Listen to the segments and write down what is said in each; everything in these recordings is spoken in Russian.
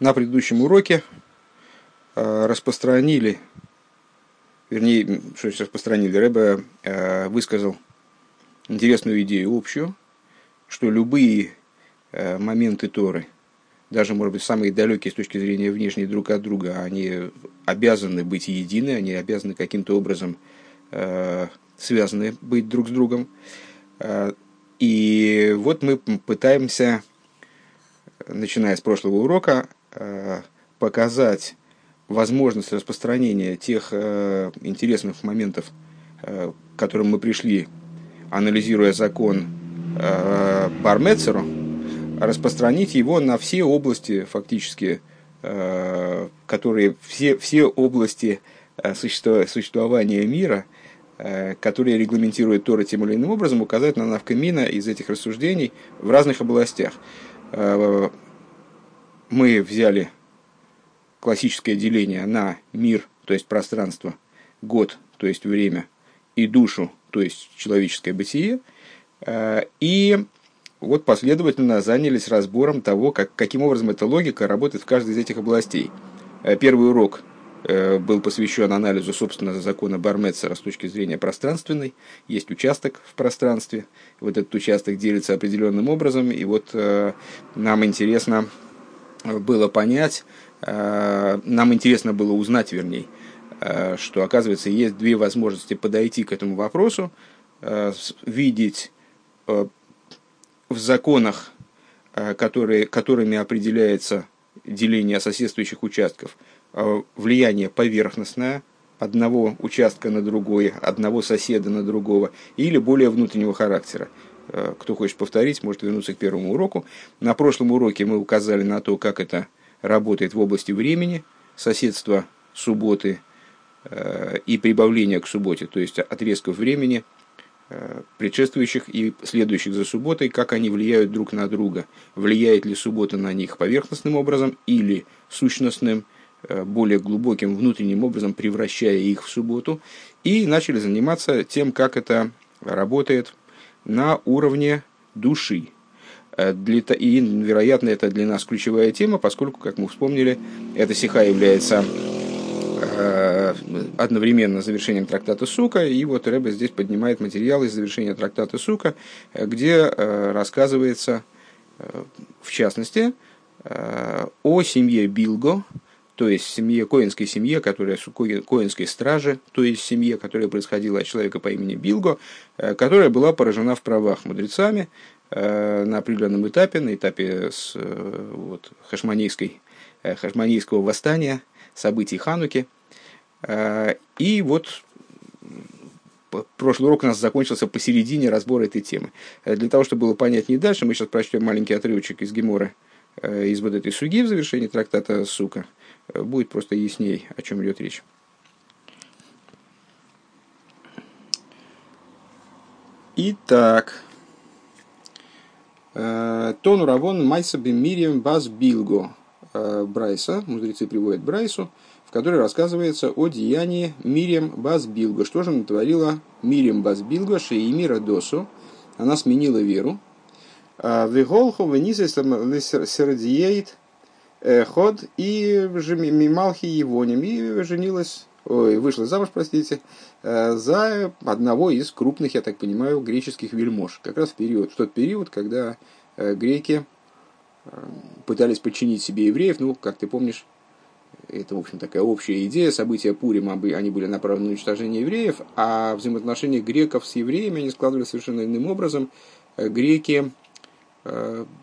На предыдущем уроке э, распространили, вернее, что распространили, Рэбе э, высказал интересную идею общую, что любые э, моменты Торы, даже, может быть, самые далекие с точки зрения внешней друг от друга, они обязаны быть едины, они обязаны каким-то образом связаны быть друг с другом. И вот мы пытаемся, начиная с прошлого урока, показать возможность распространения тех э, интересных моментов, э, к которым мы пришли, анализируя закон Бармецеру, распространить его на все области фактически, которые все, все области существования мира, которые регламентируют Тора тем или иным образом, указать на навкамина из этих рассуждений в разных областях мы взяли классическое деление на мир, то есть пространство, год, то есть время, и душу, то есть человеческое бытие, э, и вот последовательно занялись разбором того, как, каким образом эта логика работает в каждой из этих областей. Э, первый урок э, был посвящен анализу, собственно, закона Бармецера с точки зрения пространственной. Есть участок в пространстве, вот этот участок делится определенным образом, и вот нам интересно было понять, э, нам интересно было узнать, вернее, э, что, оказывается, есть две возможности подойти к этому вопросу, э, видеть в законах, которые, которыми определяется деление соседствующих участков, влияние поверхностное одного участка на другой, одного соседа на другого, или более внутреннего характера. Э, кто хочет повторить, может вернуться к первому уроку. На прошлом уроке мы указали на то, как это работает в области времени, соседство субботы э, и прибавление к субботе, то есть отрезков времени, э, предшествующих и следующих за субботой, как они влияют друг на друга. Влияет ли суббота на них поверхностным образом или сущностным, более глубоким внутренним образом, превращая их в субботу. И начали заниматься тем, как это работает на уровне души. Э, и, вероятно, это для нас ключевая тема, поскольку, как мы вспомнили, эта сиха является э, одновременно завершением трактата Сука, и вот Рэбе здесь поднимает материал из завершения трактата Сука, э, где рассказывается, в частности, о семье Билго, то есть семье, коинской семье, которая коинской страже, то есть семье, которая происходила от человека по имени Билго, э, которая была поражена в правах мудрецами э, на определенном этапе, на этапе с, э, вот, хашманейской, хашманейского восстания, событий Хануки. И вот прошлый урок у нас закончился посередине разбора этой темы. Для того, чтобы было понятнее дальше, мы сейчас прочтем маленький отрывочек из Гемора, из вот этой суги в завершении трактата Сука – будет просто ясней, о чем идет речь. Итак, э, Тону Равон Майса Бемирием Баз Билго э, Брайса, мудрецы приводят Брайсу, в которой рассказывается о деянии Мирием Баз Билго. Что же натворила Мирием Баз Билго, Шеимира Досу? Она сменила веру. «А Веголху венизес сердиейт Э, ход и Мималхи Евоним, и женилась, ой, вышла замуж, простите, э, за одного из крупных, я так понимаю, греческих вельмож. Как раз в, период, в тот период, когда э, греки пытались подчинить себе евреев, ну, как ты помнишь, это, в общем, такая общая идея, события Пурима, они были направлены на уничтожение евреев, а взаимоотношения греков с евреями, они складывались совершенно иным образом. Греки Э,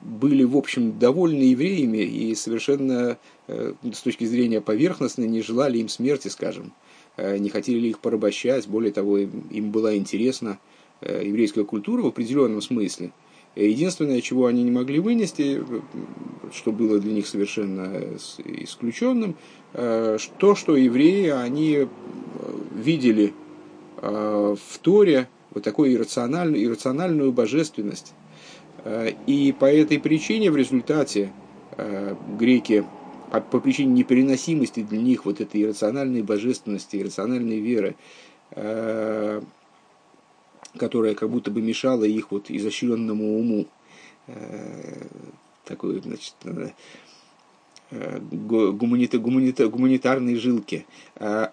были, в общем, довольны евреями и совершенно э, с точки зрения поверхностной не желали им смерти, скажем, э, не хотели их порабощать, более того, им была интересна еврейская культура в определенном смысле. Единственное, чего они не могли вынести, что было для них совершенно исключенным, то, что евреи, они видели в Торе вот такую иррациональную, иррациональную божественность, Э, и по этой причине в результате э, греки по причине непереносимости для них вот этой иррациональной божественности, иррациональной веры, э, которая как будто бы мешала их вот изощренному уму, такой, значит, гуманита, гуманита, гуманитарной жилки,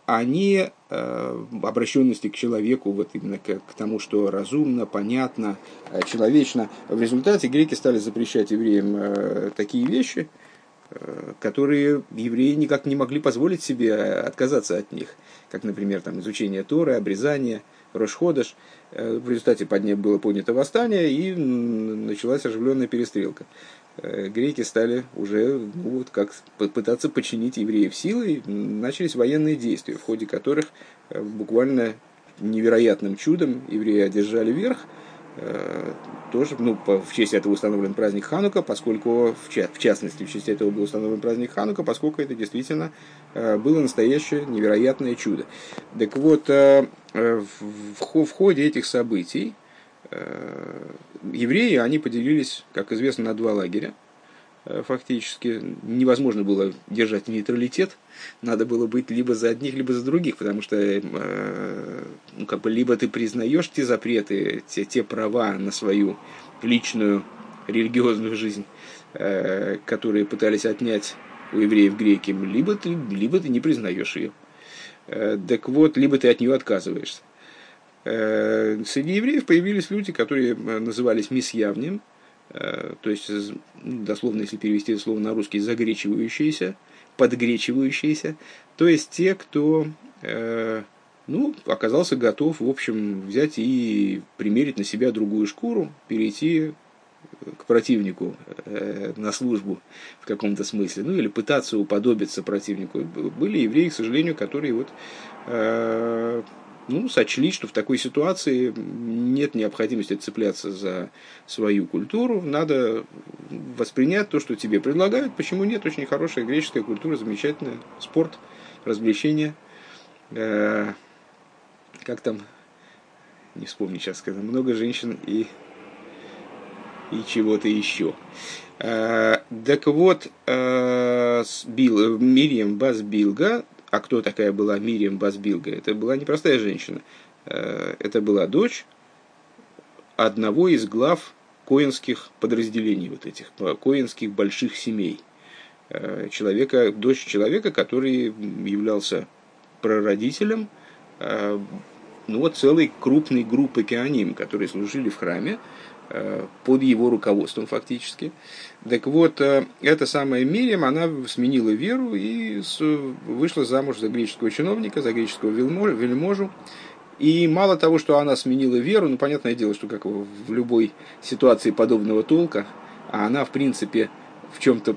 они обращенности к человеку, вот именно к, к тому, что разумно, понятно, человечно. В результате греки стали запрещать евреям такие вещи, которые евреи никак не могли позволить себе отказаться от них, как, например, там, изучение Торы, обрезание, Рошходыш. В результате под ней было поднято восстание и началась оживленная перестрелка. Э, греки стали уже ну, вот, как пытаться подчинить евреев силой, начались военные действия, в ходе которых э, буквально невероятным чудом евреи одержали верх. Э, тоже, ну, в честь этого установлен праздник Ханука, поскольку, в, ча- в частности, в честь этого был установлен праздник Ханука, поскольку это действительно было настоящее невероятное чудо. Так вот, в, в ходе этих событий Э, евреи, они поделились, как известно, на два лагеря. Э, фактически невозможно было держать нейтралитет, надо было быть либо за одних, либо за других, потому что э, ну, как бы, либо ты признаешь те запреты, те, те права на свою личную религиозную жизнь, которые пытались отнять у евреев греки, либо ты, либо ты не признаешь ее. Так вот, либо ты от нее отказываешься. Э, среди евреев появились люди, которые э, назывались мисьявним, э, то есть, ну, дословно, если перевести слово на русский, загречивающиеся, подгречивающиеся, то есть те, кто ну, оказался готов, в общем, взять и примерить на себя другую шкуру, перейти к противнику на службу в каком-то смысле, ну или пытаться уподобиться противнику. Были евреи, к сожалению, которые вот ну, сочли, что в такой ситуации нет необходимости цепляться за свою культуру, надо воспринять то, что тебе предлагают. Почему нет? Очень хорошая греческая культура, замечательная. Спорт, развлечения. Э, как там, не вспомню сейчас, когда много женщин и, и чего-то еще. Э, так вот, э, Бил, Мирием Басбилга а кто такая была Мирием Базбилга? Это была непростая женщина. Э, это была дочь одного из глав коинских подразделений, вот этих коинских больших семей. Э, человека, дочь человека, который являлся прародителем э, ну, вот целой крупной группы кеаним, которые служили в храме, Э, под его руководством фактически. Так вот, э, эта самая Мириам, она сменила веру и вышла замуж за греческого чиновника, за греческого вельможу. И мало того, что она сменила веру, ну, понятное дело, что как в любой ситуации подобного толка, а она, в принципе, в чем-то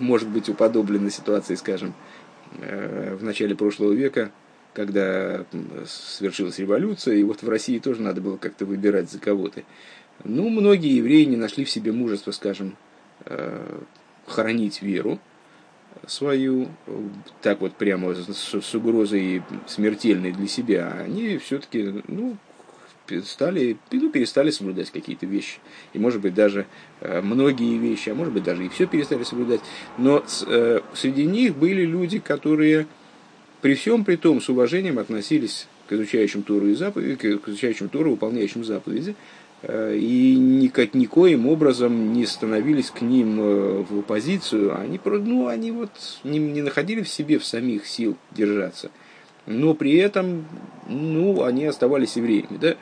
может быть уподоблена ситуации, скажем, э, в начале прошлого века, когда свершилась революция, и вот в России тоже надо было как-то выбирать за кого-то. Ну, многие евреи не нашли в себе мужества, скажем, э, хранить веру свою, так вот прямо с, с угрозой смертельной для себя. Они все-таки, ну, стали, ну, перестали соблюдать какие-то вещи. И, может быть, даже э, многие вещи, а может быть, даже и все перестали соблюдать. Но э, среди них были люди, которые при всем при том с уважением относились к изучающим Тору и заповеди, к изучающим Тору, выполняющим заповеди, и никак, никоим образом не становились к ним э, в оппозицию, они, ну, они вот не, не находили в себе в самих сил держаться. Но при этом ну, они оставались евреями. Да?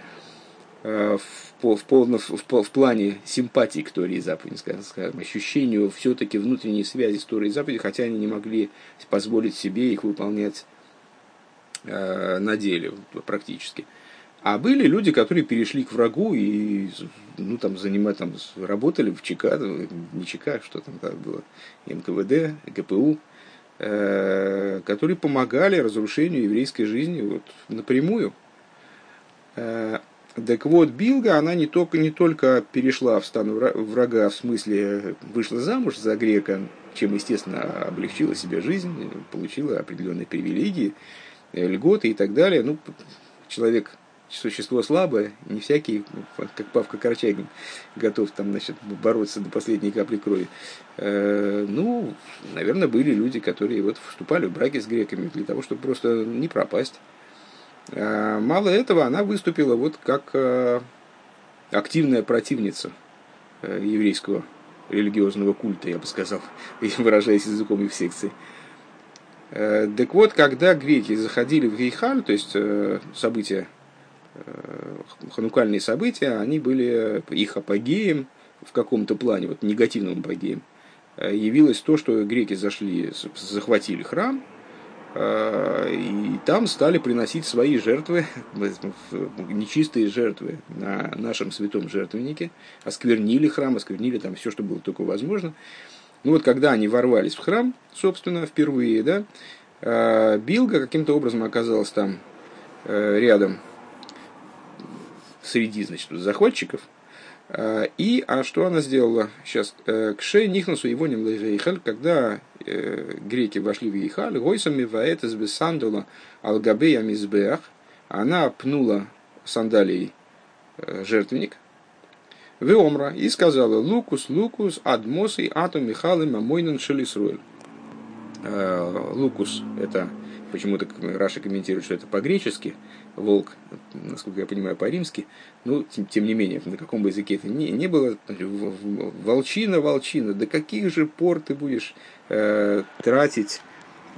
Э, в, в, полно, в, в плане симпатии к Торе и заповеди, скажем, ощущению все-таки внутренней связи с Торой и заповедью, хотя они не могли позволить себе их выполнять э, на деле практически. А были люди, которые перешли к врагу и ну, там, занимать, там, работали в ЧК, не ЧК, что там так было, НКВД, ГПУ, э, которые помогали разрушению еврейской жизни вот, напрямую. Э, так вот, Билга, она не только, не только перешла в стан врага, в смысле вышла замуж за грека, чем, естественно, облегчила себе жизнь, получила определенные привилегии, льготы и так далее. Ну, человек существо слабое, не всякий, как Павка Корчагин, готов там, значит, бороться до последней капли крови. Э, ну, наверное, были люди, которые вот вступали в браки с греками для того, чтобы просто не пропасть. А мало этого, она выступила вот как э, активная противница э, еврейского религиозного культа, я бы сказал, выражаясь языком их секции. Э, так вот, когда греки заходили в Гейхаль, то есть э, события, э, ханукальные события, они были их апогеем в каком-то плане, вот негативным апогеем, явилось то, что греки зашли, захватили храм, и там стали приносить свои жертвы, нечистые жертвы на нашем святом жертвеннике, осквернили храм, осквернили там все, что было только возможно. Ну вот когда они ворвались в храм, собственно, впервые, да, Билга каким-то образом оказалась там э, рядом среди, значит, захватчиков. А, и, а что она сделала сейчас? Э, Кше нихнусу его не Ейхаль, когда э, греки вошли в Ейхаль, гойсами ваэт из бесандула алгабея мизбеах, она пнула сандалией жертвенник, Веомра и сказала Лукус, Лукус, Адмос и Атом Михалы Мамойнан Шелисруэль. Э, Лукус это почему-то Раша комментирует, что это по-гречески, волк, насколько я понимаю, по-римски, ну, тем, тем не менее, на каком бы языке это не, не было, волчина, волчина, до каких же пор ты будешь э, тратить,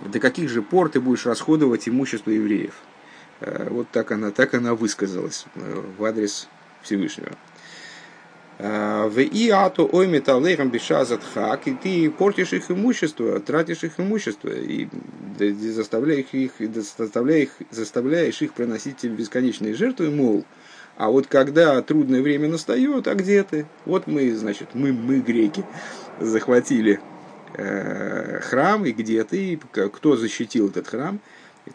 до каких же пор ты будешь расходовать имущество евреев. Э, вот так она, так она высказалась э, в адрес Всевышнего. В иату ой металлейхам бешазатхак, и ты портишь их имущество, тратишь их имущество, и заставляешь их, заставляешь, заставляешь их приносить тебе бесконечные жертвы, мол, а вот когда трудное время настает, а где ты? Вот мы, значит, мы, мы греки, захватили э, храм, и где ты, кто защитил этот храм,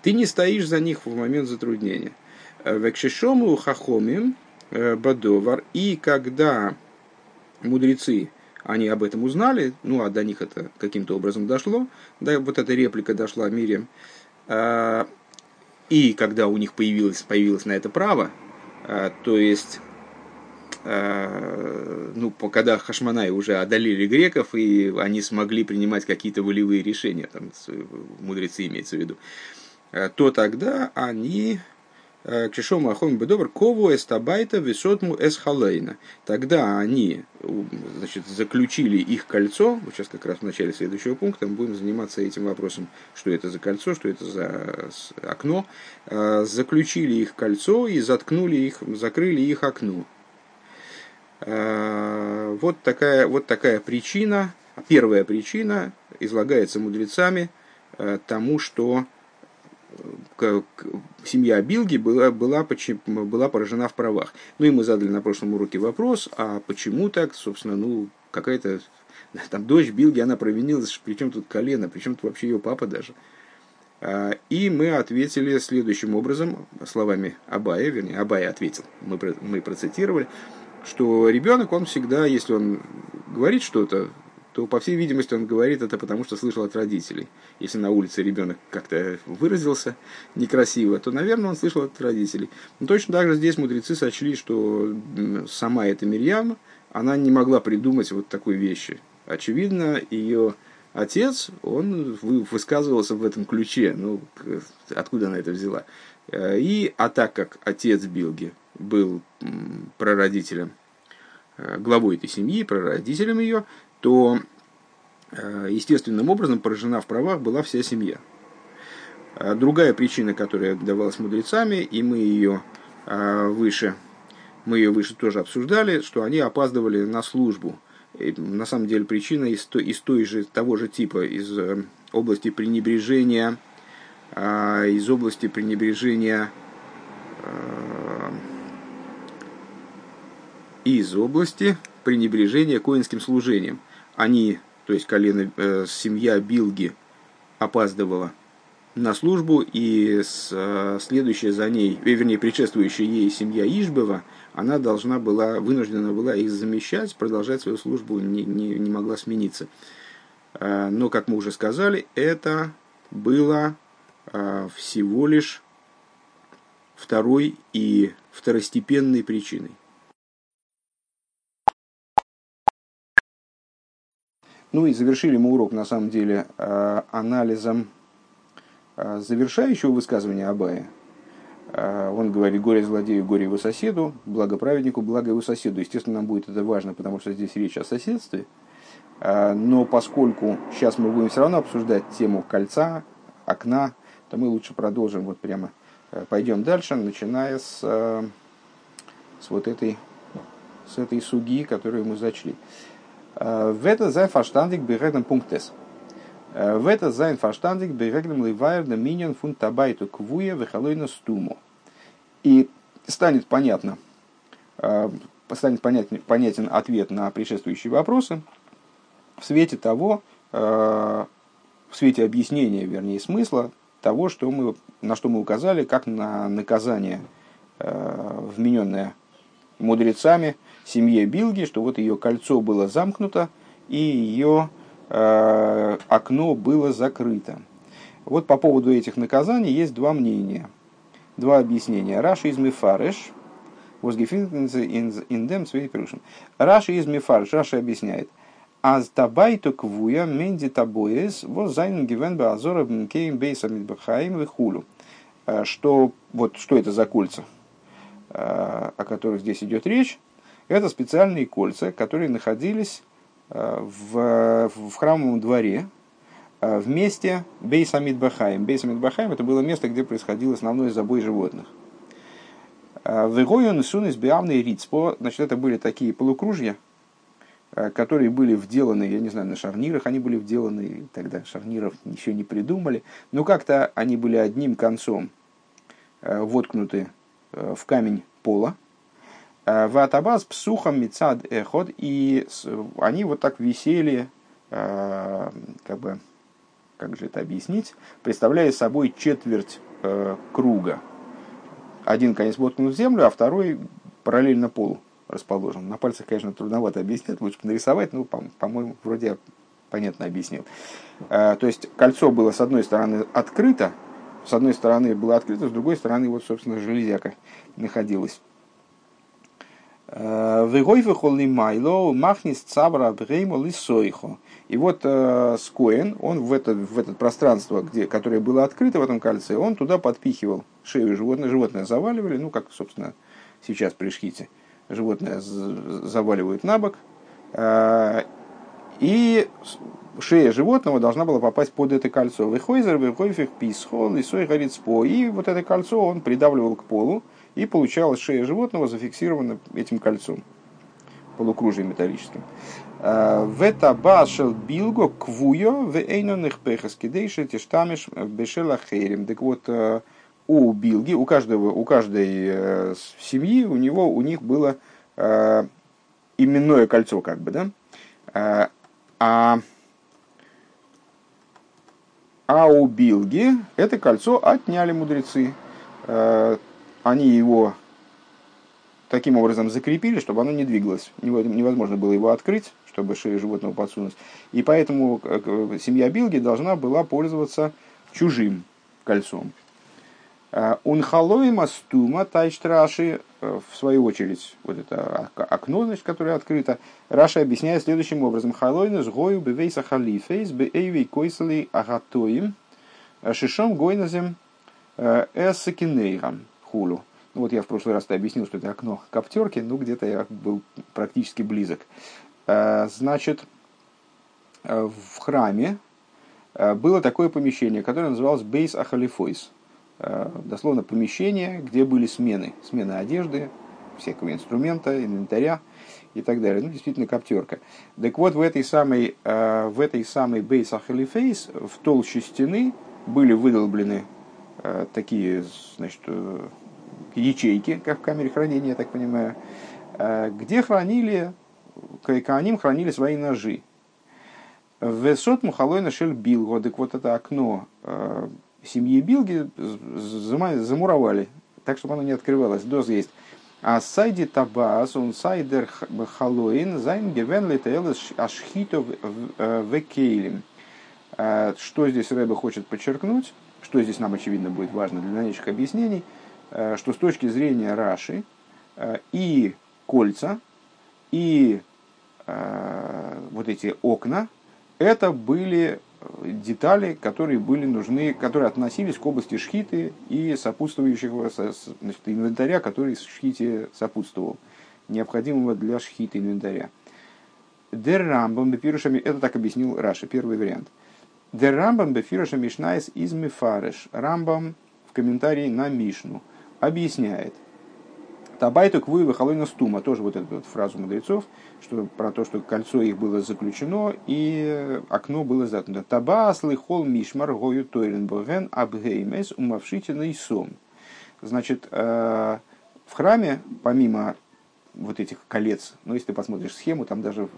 ты не стоишь за них в момент затруднения. Векшишому хахомим, Бадовар. И когда мудрецы, они об этом узнали, ну а до них это каким-то образом дошло, да, вот эта реплика дошла Мирием, а, и когда у них появилось, появилось на это право, а, то есть а, ну, когда Хашманай уже одолели греков, и они смогли принимать какие-то волевые решения, там, мудрецы имеется в виду, то тогда они Кшишому Ахом Бедобр Кову Эстабайта Висотму Эсхалейна. Тогда они значит, заключили их кольцо, вот сейчас как раз в начале следующего пункта мы будем заниматься этим вопросом, что это за кольцо, что это за окно. А, заключили их кольцо и заткнули их, закрыли их окно. А, вот такая, вот такая причина, первая причина излагается мудрецами а, тому, что семья Билги была, была, была поражена в правах. Ну и мы задали на прошлом уроке вопрос, а почему так, собственно, ну, какая-то там дочь Билги, она провинилась, причем тут колено, причем тут вообще ее папа даже. А, и мы ответили следующим образом, словами Абая, вернее, Абая ответил, мы, мы процитировали, что ребенок, он всегда, если он говорит что-то, то, по всей видимости, он говорит это потому, что слышал от родителей. Если на улице ребенок как-то выразился некрасиво, то, наверное, он слышал от родителей. Но точно так же здесь мудрецы сочли, что сама эта Мирьям, она не могла придумать вот такой вещи. Очевидно, ее отец, он высказывался в этом ключе. Ну, откуда она это взяла? И, а так как отец Билги был прародителем, э, главой этой семьи, прародителем ее, то э, естественным образом поражена в правах была вся семья. А другая причина, которая давалась мудрецами, и мы ее э, выше, мы ее выше тоже обсуждали, что они опаздывали на службу. И, на самом деле причина из, из той же, того же типа, из э, области пренебрежения, из области пренебрежения из области пренебрежения коинским служением – они, то есть колено, э, семья Билги опаздывала на службу, и с, э, следующая за ней, э, вернее, предшествующая ей семья Ишбева, она должна была, вынуждена была их замещать, продолжать свою службу, не, не, не могла смениться. Э, но, как мы уже сказали, это было э, всего лишь второй и второстепенной причиной. Ну и завершили мы урок, на самом деле, э, анализом э, завершающего высказывания Абая. Э, он говорит, горе злодею, горе его соседу, благо праведнику, благо его соседу. Естественно, нам будет это важно, потому что здесь речь о соседстве. Но поскольку сейчас мы будем все равно обсуждать тему кольца, окна, то мы лучше продолжим вот прямо, пойдем дальше, начиная с, с вот этой, с этой суги, которую мы зачли. В это зай фаштандик берегнем пунктес. В это зайн фаштандик берегнем ливайр на миньон фун табайту квуя вехалойна стуму. И станет понятно, станет понятен, понятен ответ на предшествующие вопросы в свете того, в свете объяснения, вернее, смысла того, что мы, на что мы указали, как на наказание, вмененное мудрецами семье Билги, что вот ее кольцо было замкнуто и ее э, окно было закрыто. Вот по поводу этих наказаний есть два мнения, два объяснения. Раши из Мифареш, индем Раши из Мифареш, Раши объясняет. Аз табайту квуя менди табоес воз зайн гивен баазора кейм бейса мидбахаим вихулю. Э, что, вот, что это за кольца, э, о которых здесь идет речь? Это специальные кольца, которые находились э, в, в храмовом дворе вместе Бейсамид Бахаем. Бейсамид Бахаем это было место, где происходил основной забой животных. Вегойон сунис биавный рицпо, значит, это были такие полукружья, э, которые были вделаны, я не знаю, на шарнирах они были вделаны, тогда шарниров еще не придумали, но как-то они были одним концом э, воткнуты в камень пола, Ватабаз псухам мецад эход, и они вот так висели, э, как бы, как же это объяснить, представляя собой четверть э, круга. Один конец воткнут в землю, а второй параллельно полу расположен. На пальцах, конечно, трудновато объяснять, лучше нарисовать, но, по-моему, вроде понятно объяснил. Э, то есть кольцо было с одной стороны открыто, с одной стороны было открыто, с другой стороны, вот, собственно, железяка находилась. Вегойфы холли майло махнис цабра бреймо лисойхо. И вот э, Скоен, он в это, в это пространство, где, которое было открыто в этом кольце, он туда подпихивал шею животное, животное заваливали, ну, как, собственно, сейчас при шхите. Животное заваливают на бок, э, и шея животного должна была попасть под это кольцо. Выхойзер, выхойфих, писхол, лисой горит спо. И вот это кольцо он придавливал к полу, и получалась шея животного зафиксирована этим кольцом, полукружием металлическим. А, в это башел билго квуё в эйноных пехаскидейши тештамиш бешела хейрим. Так вот, э, у билги, у каждого, у каждой э, семьи, у него, у них было э, именное кольцо, как бы, да? А, а, у билги это кольцо отняли мудрецы они его таким образом закрепили, чтобы оно не двигалось. Невозможно было его открыть, чтобы шею животного подсунуть. И поэтому э, семья Билги должна была пользоваться чужим кольцом. Э, Унхалой мастума тайштраши, э, в свою очередь, вот это окно, значит, которое открыто, Раша объясняет следующим образом. Халойнус гою бевейса халифейс беэйвей койсали агатоим шишом гойназем эссакинейрам хулю. Ну, вот я в прошлый раз объяснил, что это окно коптерки, ну где-то я был практически близок. Э, значит, э, в храме э, было такое помещение, которое называлось Бейс Ахалифойс. Дословно помещение, где были смены. Смена одежды, всякого инструмента, инвентаря и так далее. Ну, действительно, коптерка. Так вот, в этой самой, в этой самой Бейс Ахалифейс в толще стены были выдолблены такие, значит, ячейки, как в камере хранения, я так понимаю, э, где хранили, Кааним хранили свои ножи. Весот Мухалой нашел Билго, так вот это окно э, семьи Билги замуровали, так, чтобы оно не открывалось. Доз есть. А сайди табас, он сайдер халоин, зайн гевен летаэлэс ашхитов э, векейлем. Что здесь Рэбе хочет подчеркнуть, что здесь нам, очевидно, будет важно для дальнейших объяснений – Э, что с точки зрения Раши э, и кольца, и э, вот эти окна, это были детали, которые были нужны, которые относились к области шхиты и сопутствующего значит, инвентаря, который шхите сопутствовал, необходимого для шхиты инвентаря. Дер Рамбам бефирушами, это так объяснил Раша, первый вариант. Дер Рамбам бефируша Мишнайс из Мифареш. Рамбам в комментарии на Мишну объясняет. Табайту квуи выхолойна стума. Тоже вот эту вот фразу мудрецов, что, про то, что кольцо их было заключено и окно было заткнуто. Табаслы хол мишмар гою тойлен боген абгеймес умавшитина и сом. Значит, э, в храме, помимо вот этих колец. Но если ты посмотришь схему, там даже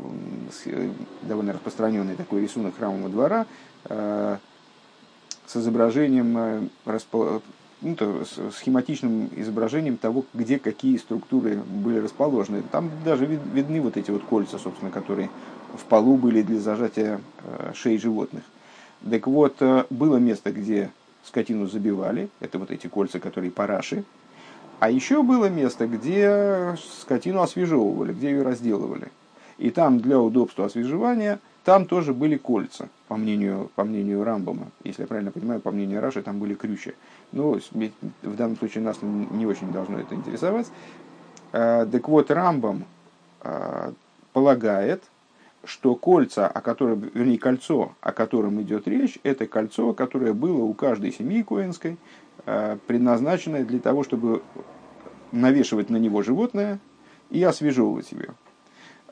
довольно распространенный такой рисунок храмового двора э, с изображением, э, ну, то, с схематичным изображением того, где какие структуры были расположены. Там даже видны вот эти вот кольца, собственно, которые в полу были для зажатия э, шеи животных. Так вот, было место, где скотину забивали, это вот эти кольца, которые параши, а еще было место, где скотину освежевывали, где ее разделывали. И там для удобства освежевания там тоже были кольца, по мнению, по мнению Рамбома. Если я правильно понимаю, по мнению Раши, там были крючи. Но в данном случае нас не очень должно это интересовать. А, так вот, Рамбом а, полагает, что кольца, о котором, вернее, кольцо, о котором идет речь, это кольцо, которое было у каждой семьи коинской, а, предназначенное для того, чтобы навешивать на него животное и освежевывать его.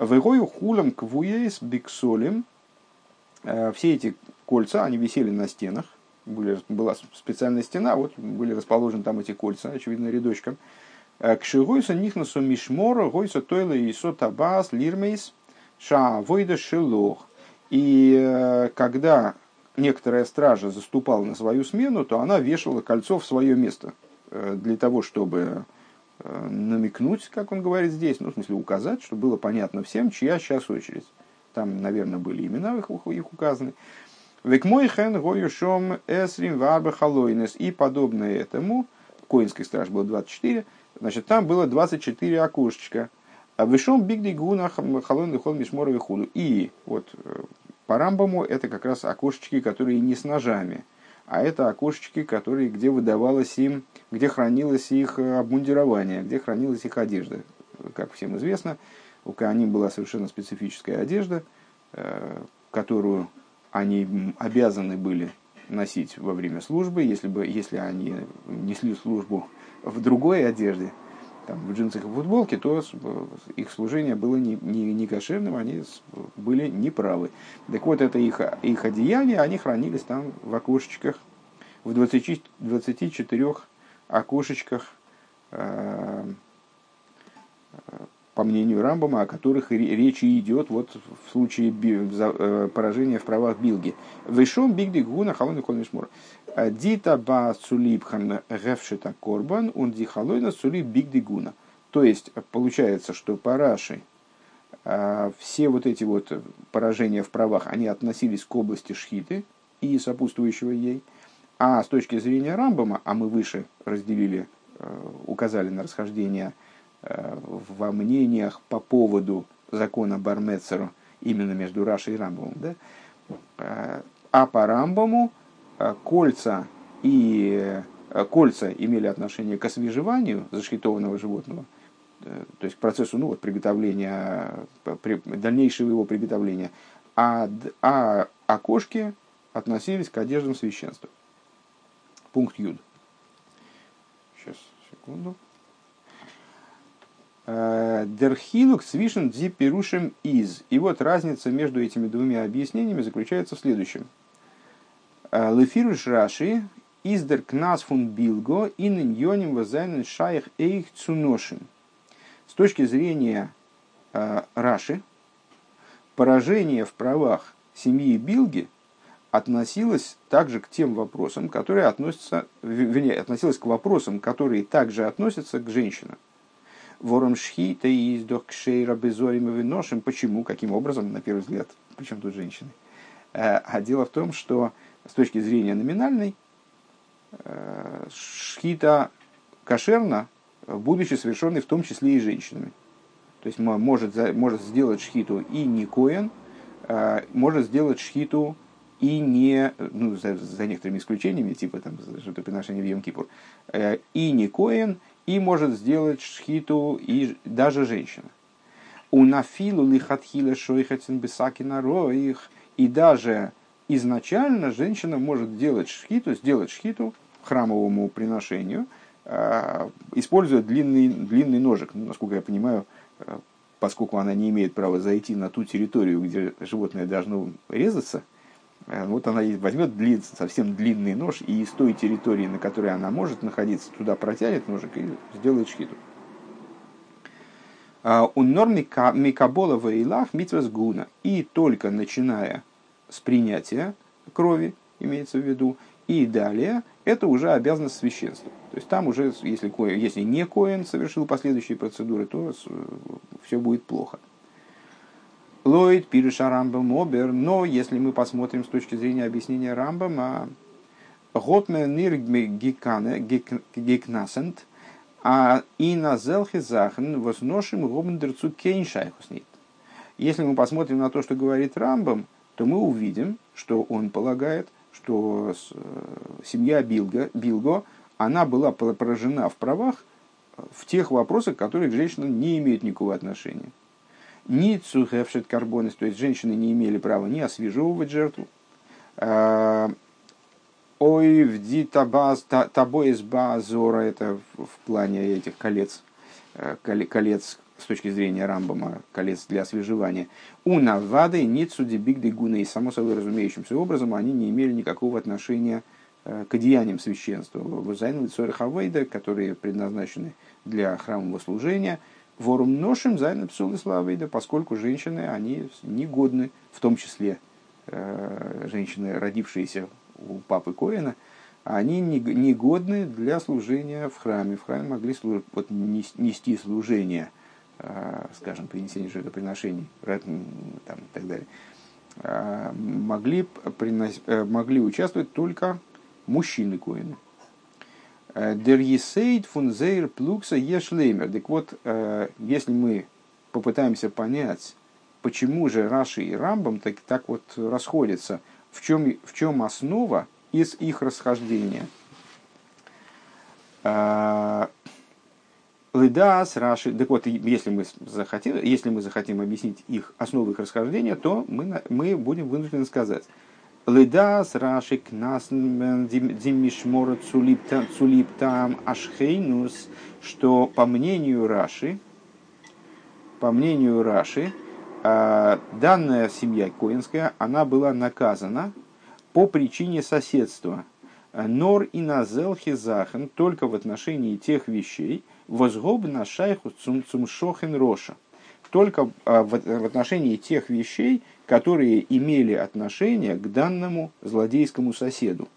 Вегою хулем квуеис биксолем. Э, все эти кольца, они висели на стенах. Были, была специальная стена, вот были расположены там эти кольца, очевидно, рядочком. Э, Кшигойса нихнасу мишмора, гойса тойла и сотабас лирмейс ша войда шелох. И э, когда некоторая стража заступала на свою смену, то она вешала кольцо в свое место для того, чтобы намекнуть, как он говорит здесь, ну, в смысле указать, чтобы было понятно всем, чья сейчас очередь. Там, наверное, были имена их, их указаны. Век мой хен гоюшом эсрим варба халойнес. И подобное этому, Коинской страж было 24, значит, там было 24 окошечка. А вышом бигди гуна халойн хол мишморовый худу. И вот э, по рамбаму это как раз окошечки, которые не с ножами, а это окошечки, которые, где выдавалось им, где хранилось их э, обмундирование, где хранилась их одежда. Как всем известно, у Кааним была совершенно специфическая одежда, э, которую они обязаны были носить во время службы, если, бы, если они несли службу в другой одежде, там, в джинсах и футболке, то их служение было не, не, не кошерным, они были неправы. Так вот, это их, их одеяния, они хранились там в окошечках, в 20, 24 окошечках, э, по мнению Рамбама, о которых речи идет вот в случае э, поражения в правах Билги. Вышом бигди гуна халон колмишмур. Дита ба цулибхан гевшита корбан, он дихалойна цулиб бигди гуна. То есть, получается, что параши, э, все вот эти вот поражения в правах, они относились к области шхиты и сопутствующего ей. А с точки зрения Рамбама, а мы выше разделили, э, указали на расхождение во мнениях по поводу закона Бармецеру именно между Рашей и Рамбомом. Да? Э, а по Рамбому э, кольца и кольца имели отношение к освежеванию зашхитованного животного, то есть к процессу ну, вот, приготовления, дальнейшего его приготовления, а, а окошки относились к одеждам священства. Пункт Юд. Сейчас, секунду. Э, Дерхилук свишен ди перушем из. И вот разница между этими двумя объяснениями заключается в следующем. Э, Лефируш Раши из дер кнас фун билго и ниньоним вазайнен шаях эйх цуношин. С точки зрения э, Раши, поражение в правах семьи Билги относилось также к тем вопросам, которые относятся, вернее, относилось к вопросам, которые также относятся к женщинам. Вором шхита и издох кшейра безорим и выношим. Почему? Каким образом? На первый взгляд. Причем тут женщины? Э, а дело в том, что с точки зрения номинальной, э, шхита кошерна, будучи совершенной в том числе и женщинами. То есть может, может сделать шхиту и не коин, э, может сделать шхиту и не, ну, за, за некоторыми исключениями, типа там жертвоприношения в Йом-Кипур, и не коин, и может сделать шхиту и даже женщина. Унафилу лихатхила шойхатин бисакина роих. И даже изначально женщина может делать шхиту, сделать шхиту храмовому приношению, а, используя длинный, длинный ножик. Ну, насколько я понимаю, а, поскольку она не имеет права зайти на ту территорию, где животное должно резаться, вот она возьмет длин, совсем длинный нож и из той территории, на которой она может находиться, туда протянет ножик и сделает шхиту. У норм Микабола Ваилах Митвас Гуна. И только начиная с принятия крови, имеется в виду, и далее это уже обязанность священства. То есть там уже, если, если не Коин совершил последующие процедуры, то все будет плохо. Ллойд, Пириша Рамбам, Обер, но если мы посмотрим с точки зрения объяснения Рамбама, Готме нир гикнасент, а и на зелхе захн возношим гомендерцу кейншайхуснит. Если мы посмотрим на то, что говорит Рамбам, то мы увидим, что он полагает, что э, семья Билга, Билго, она была поражена в правах в тех вопросах, которые к женщинам не имеют никакого отношения. Ни цухевшет карбонис, то есть женщины не имели права ни освежевывать жертву, а, ой, вди табаз, табоис базора, это в плане этих колец, э, колец с точки зрения Рамбама, колец для освежевания. У Навады нет суди бигды гуна, и само собой разумеющимся образом они не имели никакого отношения э, к одеяниям священства. Вазайн Хавейда, которые предназначены для храмового служения, ворум ношим зайн псулы славейда, поскольку женщины, они негодны, в том числе э, женщины, родившиеся у папы Коина, они негодны для служения в храме. В храме могли служ... вот, нести служение – Э, скажем, принесение жертвоприношений там, и так далее, э, могли, принос, э, могли участвовать только мужчины коины. Дер есейд фунзейр плукса ешлеймер. Так вот, если мы попытаемся понять, почему же Раши и Рамбам так, так вот расходятся, в чем, в чем основа из их расхождения – Лыдас, Раши. Так вот, если мы, захотим, если мы захотим объяснить их основы их расхождения, то мы, мы будем вынуждены сказать. Лыдас, Раши, Кнас, Димишмора, Цулиптам, Ашхейнус, что по мнению Раши, по мнению Раши, а, данная семья коинская, она была наказана по причине соседства. Нор и назел хизахен только в отношении тех вещей, возгоб на шайху цумшохен роша. Только а, в отношении тех вещей, которые имели отношение к данному злодейскому соседу.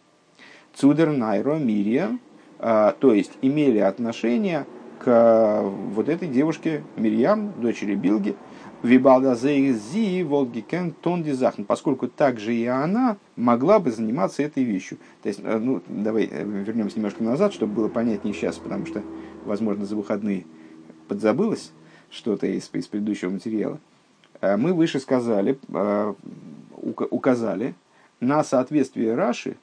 Цудер Найро Мирия, а, то есть имели отношение к вот этой девушке Мирьям, дочери Билги, Вибалда Зейзи Волгикен Тондизахн, поскольку также и она могла бы заниматься этой вещью. То есть, ну, давай э, вернемся немножко назад, чтобы было понятнее сейчас, потому что возможно, за выходные подзабылось что-то из, из предыдущего материала, э, мы выше сказали, э, указали на соответствие Раши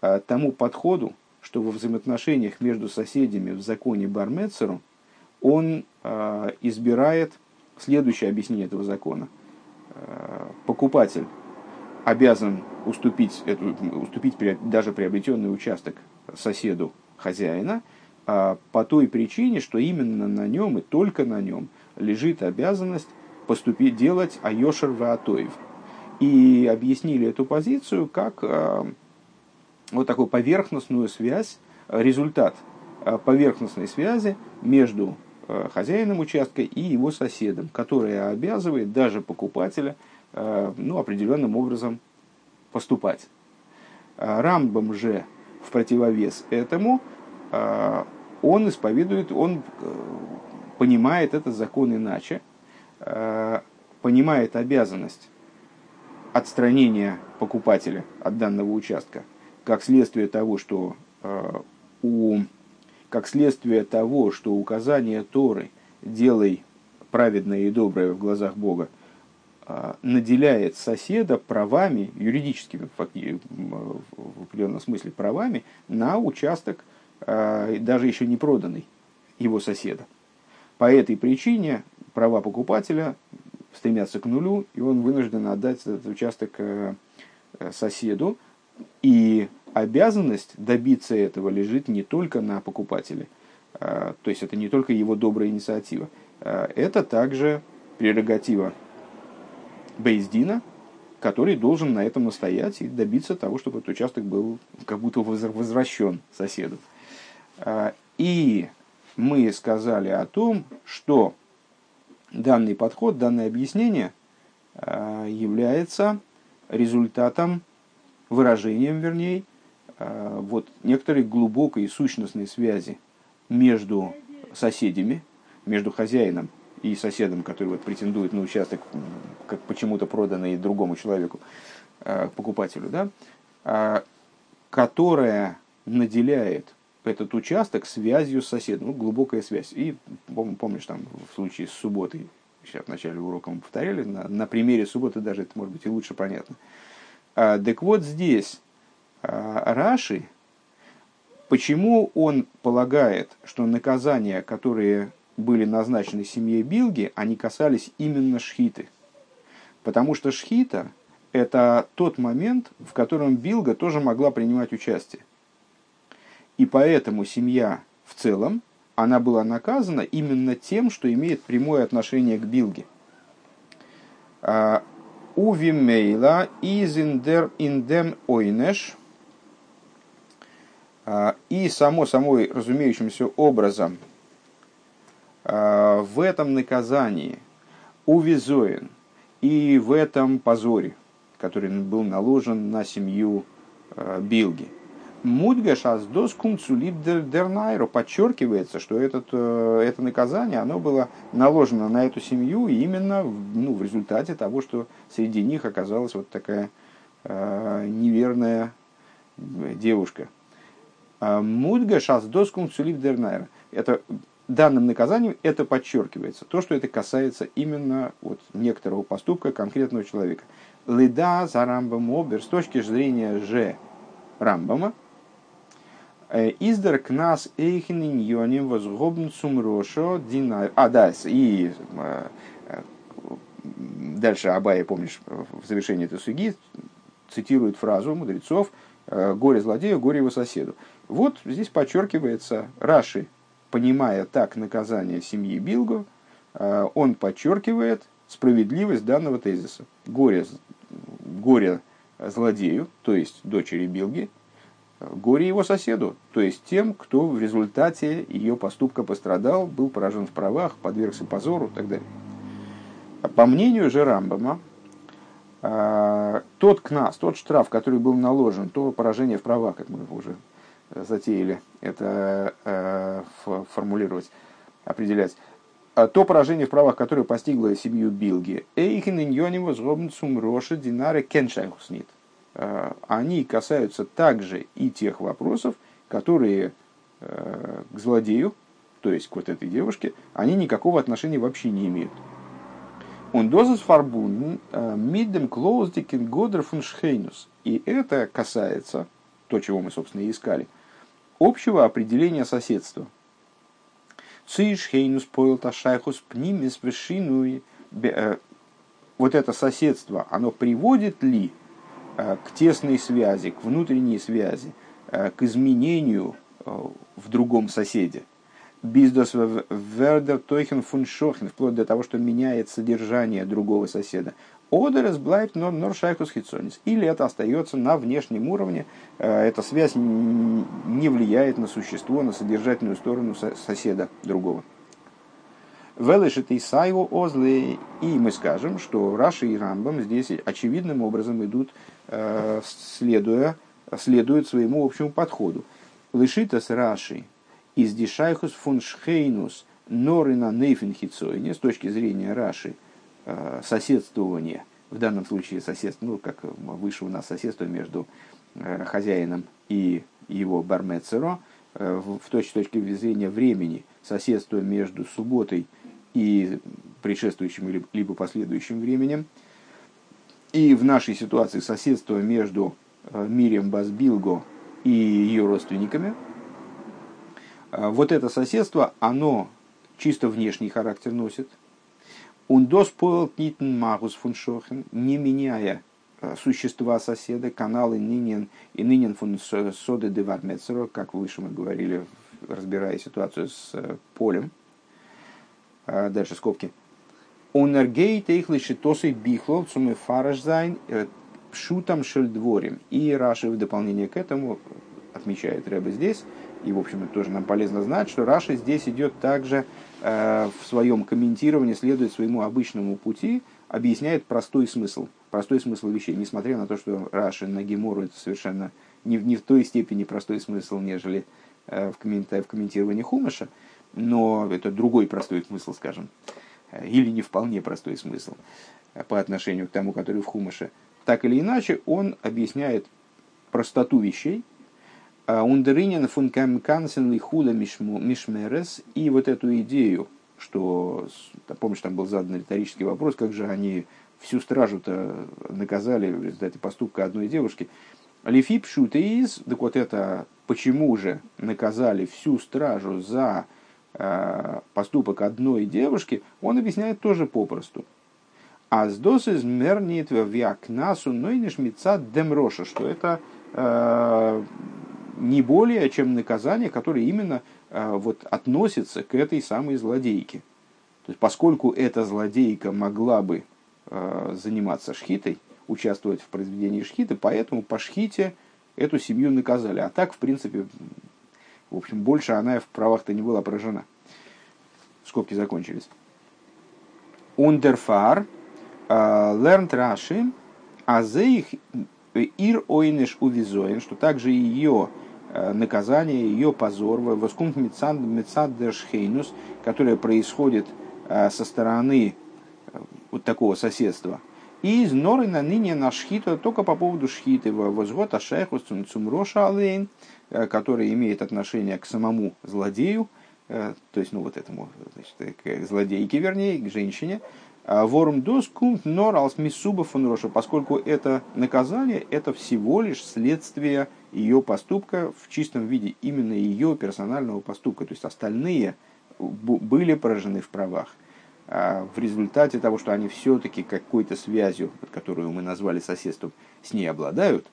э, тому подходу, что во взаимоотношениях между соседями в законе Бармецеру он избирает следующее объяснение этого закона. Покупатель обязан уступить, эту, уступить даже приобретенный участок соседу хозяина – а, по той причине, что именно на нем и только на нем лежит обязанность поступить, делать Айошер Ваатоев. И объяснили эту позицию как а, вот такую поверхностную связь, результат а, поверхностной связи между хозяином участка и его соседом, которая обязывает даже покупателя ну, определенным образом поступать. Рамбам же в противовес этому он исповедует, он э, понимает этот закон иначе, э, понимает обязанность отстранения покупателя от данного участка, как следствие того, что э, у, как следствие того, что указание Торы «делай праведное и доброе в глазах Бога» наделяет соседа правами, юридическими в определенном смысле правами, на участок даже еще не проданный его соседа. По этой причине права покупателя стремятся к нулю, и он вынужден отдать этот участок э, соседу. И обязанность добиться этого лежит не только на покупателе, то есть это не только его добрая инициатива, это также прерогатива Бейздина, который должен на этом настоять и добиться того, чтобы этот участок был как будто возвращен соседу. И мы сказали о том, что данный подход, данное объяснение а, является результатом, выражением, вернее, а, вот некоторой глубокой сущностной связи между соседями, между хозяином и соседом, который вот претендует на участок, как почему-то проданный другому человеку, э, покупателю, да, которая наделяет этот участок связью с соседом, ну, глубокая связь. И помнишь, там в случае с субботой, сейчас в начале урока мы повторяли, на, на примере субботы даже это может быть и лучше понятно. А, так вот здесь а, Раши, почему он полагает, что наказания, которые были назначены семье Билги, они касались именно шхиты. Потому что шхита – это тот момент, в котором Билга тоже могла принимать участие. И поэтому семья в целом, она была наказана именно тем, что имеет прямое отношение к Билге. А, Увимейла изиндер индем ойнеш. А, и само собой разумеющимся образом – а, в этом наказании увизоин и в этом позоре, который был наложен на семью Билги. Мудгаш аздос кумцулип дернайро подчеркивается, что этот, э, это наказание оно было наложено на эту семью именно ну, в результате того, что среди них оказалась вот такая э, неверная девушка. Мудгаш аздос кумцулип дернайро. Это данным наказанием это подчеркивается. То, что это касается именно вот некоторого поступка конкретного человека. Лида за Рамбам Обер с точки зрения же Рамбама. Э, Издер к нас эйхниньоним возгобн сумрошо динар. А, да, и э, э, дальше Абая, помнишь, в завершении этой суги цитирует фразу мудрецов «Горе злодею, горе его соседу». Вот здесь подчеркивается Раши, понимая так наказание семьи Билго, э, он подчеркивает справедливость данного тезиса. Горе, горе злодею, то есть дочери Билги, горе его соседу, то есть тем, кто в результате ее поступка пострадал, был поражен в правах, подвергся позору и так далее. По мнению же Рамбама, э, тот кнас, тот штраф, который был наложен, то поражение в правах, как мы уже затеяли это э, формулировать, определять. А то поражение в правах, которое постигло семью Билги, динары кеншайхуснит. Э, они касаются также и тех вопросов, которые э, к злодею, то есть к вот этой девушке, они никакого отношения вообще не имеют. Он дозис фарбун миддем клоуздикен годер фун И это касается, то, чего мы, собственно, и искали – общего определения соседства. Цишхейнус пойлта шайхус пнимис вышинуи. Э, вот это соседство, оно приводит ли э, к тесной связи, к внутренней связи, э, к изменению в другом соседе? Биздос вердер тойхен фуншохен, вплоть до того, что меняет содержание другого соседа. Одерес блайт нор нор хитсонис. Или это остается на внешнем уровне, э, эта связь не влияет на существо, на содержательную сторону соседа другого. Велешит и сайву озле, и мы скажем, что Раши и Рамбам здесь очевидным образом идут, э, следуя, следуют своему общему подходу. Лишитас Раши из дишайхус фун шхейнус норина нейфен с точки зрения Раши – Э, соседствование, в данном случае соседство, ну, как выше у нас соседство между э, хозяином и его бармецеро, э, в точке, точки зрения времени, соседство между субботой и предшествующим либо последующим временем, и в нашей ситуации соседство между Мирием Базбилго и ее родственниками, вот это соседство, оно чисто внешний характер носит – Он доспоил нитн магус фуншохен, не меняя э, существа соседа, каналы нынен и нынен фун соды девармецеро, как выше мы говорили, разбирая ситуацию с э, полем. Дальше скобки. Онергейт их лишь тосой бихлол, цумы фаражзайн, пшутам шельдворим. И Раши в дополнение к этому отмечает Рэбе здесь, и, в общем, это тоже нам полезно знать, что Раши здесь идет также э, в своем комментировании, следует своему обычному пути, объясняет простой смысл, простой смысл вещей, несмотря на то, что Раши на Гемору это совершенно не, не в той степени простой смысл, нежели э, в, комменти- в комментировании Хумаша, но это другой простой смысл, скажем, э, или не вполне простой смысл э, по отношению к тому, который в Хумаше. Так или иначе, он объясняет простоту вещей, Ундеринен фун кансен худа мишмерес. И вот эту идею, что, помнишь, там был задан риторический вопрос, как же они всю стражу-то наказали в результате поступка одной девушки. Лифип шутеиз, так вот это почему же наказали всю стражу за э, поступок одной девушки, он объясняет тоже попросту. А с досыз мернит в вякнасу, но и не шмица демроша, что это э, не более, чем наказание, которое именно э, вот, относится к этой самой злодейке. То есть, поскольку эта злодейка могла бы э, заниматься шхитой, участвовать в произведении шхиты, поэтому по шхите эту семью наказали. А так, в принципе, в общем, больше она в правах-то не была поражена. Скобки закончились. Ундерфар, лернт раши, а за их ир ойнеш увизоин, что также ее Э, наказание, ее позор, воскунт мецаддершхейнус, которое происходит э, со стороны э, вот такого соседства. И из норы на ныне на шхита только по поводу шхиты. Возгод ашайхус цумроша алейн, который имеет отношение к самому злодею, то есть, ну, вот этому, значит, к злодейке, вернее, к женщине, а ворум дос кунт нор алс мисуба фон поскольку это наказание, это всего лишь следствие ее поступка в чистом виде, именно ее персонального поступка. То есть остальные были поражены в правах. А в результате того, что они все-таки какой-то связью, которую мы назвали соседством, с ней обладают,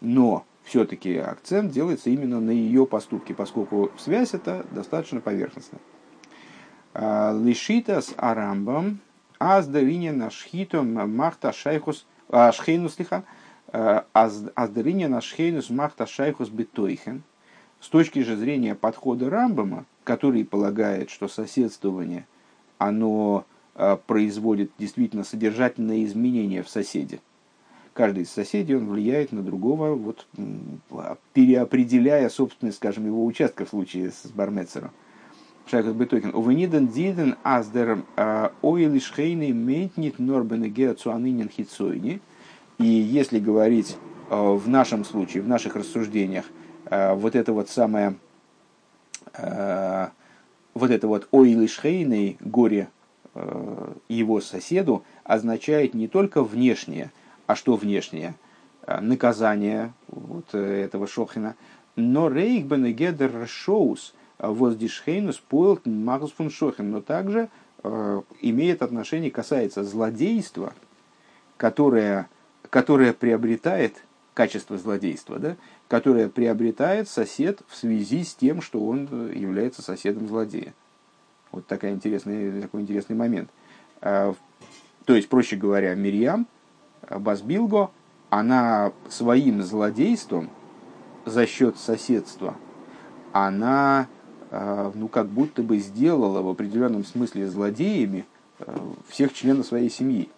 но все-таки акцент делается именно на ее поступке, поскольку связь это достаточно поверхностная. А, Лишитас арамбам Аздериня на шхитом махта шайхус шхейнус лиха. Аздериня на шхейнус махта шайхус битойхен. С точки же зрения подхода Рамбама, который полагает, что соседствование, оно а, производит действительно содержательные изменения в соседе. Каждый из соседей он влияет на другого, вот, переопределяя собственность, скажем, его участка в случае с Бармецером. Шайхас Бетокин. Увениден диден аздер ойлишхейный мейтнит норбен геоцуанынен хитсойни. И если говорить в нашем случае, в наших рассуждениях, вот это вот самое, вот это вот ойлишхейный горе его соседу означает не только внешнее, а что внешнее? Наказание вот этого Шохина, но рейхбен гедер шоус – воздишхейнус пойлт фун шохен, но также э, имеет отношение, касается злодейства, которое, которое приобретает качество злодейства, да, которое приобретает сосед в связи с тем, что он является соседом злодея. Вот такой интересный, такой интересный момент. Э, то есть, проще говоря, Мирьям, Басбилго, она своим злодейством за счет соседства, она а, ну, как будто бы сделала в определенном смысле злодеями э, всех членов своей семьи.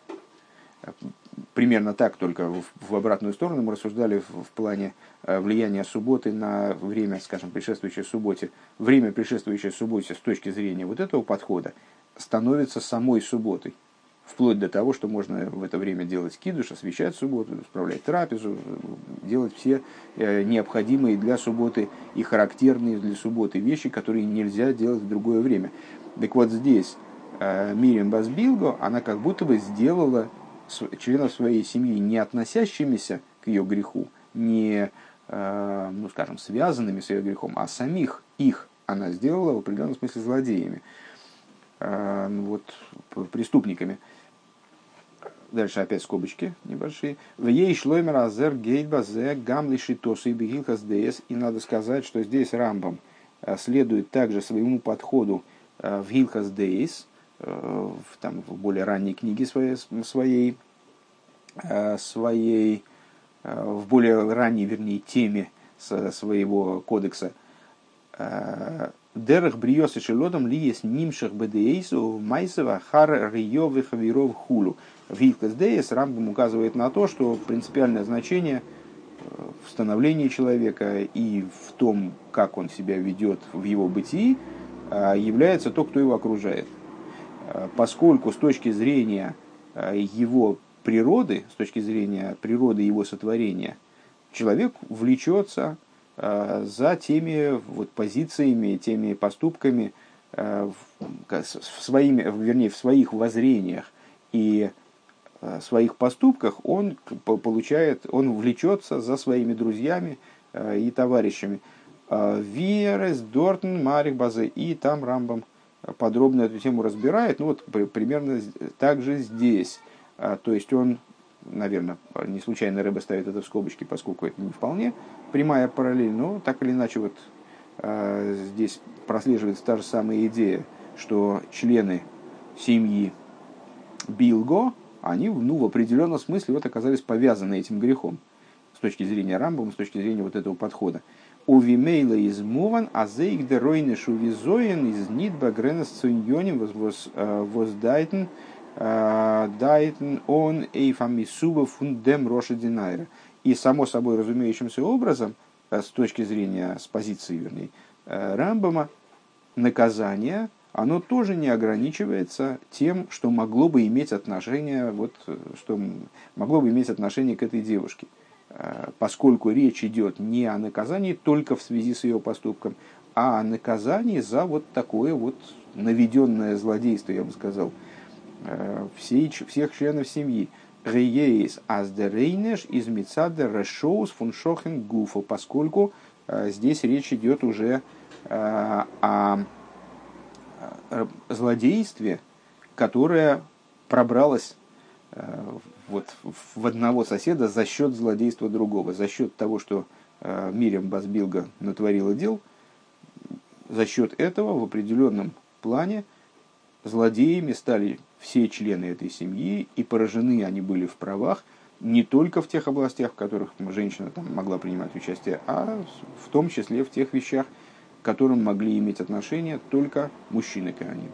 Примерно так, только в обратную сторону мы рассуждали в плане э, влияния субботы на время, скажем, предшествующей субботе. Время, предшествующее субботе с точки зрения вот этого подхода, становится самой субботой вплоть до того, что можно в это время делать кидуш, освещать субботу, справлять трапезу, делать все э, необходимые для субботы и характерные для субботы вещи, которые нельзя делать в другое время. Так вот здесь э, Мириам Базбилго, она как будто бы сделала членов своей семьи, не относящимися к ее греху, не, э, ну скажем, связанными с ее грехом, а самих их она сделала в определенном смысле злодеями. ну вот, преступниками. Дальше опять скобочки небольшие. В ей шлоймер азер гейдба зе гамли шитосы и бегилхас ДС. И надо сказать, что здесь Рамбам следует также своему подходу в Гилхас Дейс, в, там, в более ранней книге своей, своей, своей, в более ранней, вернее, теме своего кодекса. Дерех бриос и шелодом ли есть нимших бдейсу майсова хар риёвы хавиров хулу. В Гилхас Дейс Рамбам указывает на то, что принципиальное значение в становлении человека и в том, как он себя ведет в его бытии, является то, кто его окружает. Поскольку с точки зрения его природы, с точки зрения природы его сотворения, человек влечется за теми вот позициями, теми поступками, своими, вернее, в своих воззрениях и своих поступках он получает, он влечется за своими друзьями и товарищами. Виерес, Дортен, Марик Базе. И там Рамбам подробно эту тему разбирает. Ну вот примерно так же здесь. То есть он, наверное, не случайно Рэба ставит это в скобочки, поскольку это не вполне прямая параллель, но так или иначе вот здесь прослеживается та же самая идея, что члены семьи Билго, они ну, в определенном смысле вот оказались повязаны этим грехом с точки зрения Рамбома, с точки зрения вот этого подхода. У Вимейла из Муван, а зейк де ройны шувизоен из нидба гренес цуньоним воздайтен дайтен он эйфамисуба фундем роша динайра. И само собой разумеющимся образом, с точки зрения, с позиции, вернее, Рамбома, наказание, оно тоже не ограничивается тем, что могло бы иметь отношение, вот, что могло бы иметь отношение к этой девушке. Э, поскольку речь идет не о наказании только в связи с ее поступком, а о наказании за вот такое вот наведенное злодейство, я бы сказал, э, всей, всех членов семьи. Рейес аздерейнеш из мецада решоус фуншохен гуфа, поскольку э, здесь речь идет уже о злодействе, которое пробралось вот, в одного соседа за счет злодейства другого, за счет того, что э, Мирям Базбилга натворила дел, за счет этого в определенном плане злодеями стали все члены этой семьи, и поражены они были в правах не только в тех областях, в которых женщина там могла принимать участие, а в том числе в тех вещах, к которым могли иметь отношение только мужчины-коаним.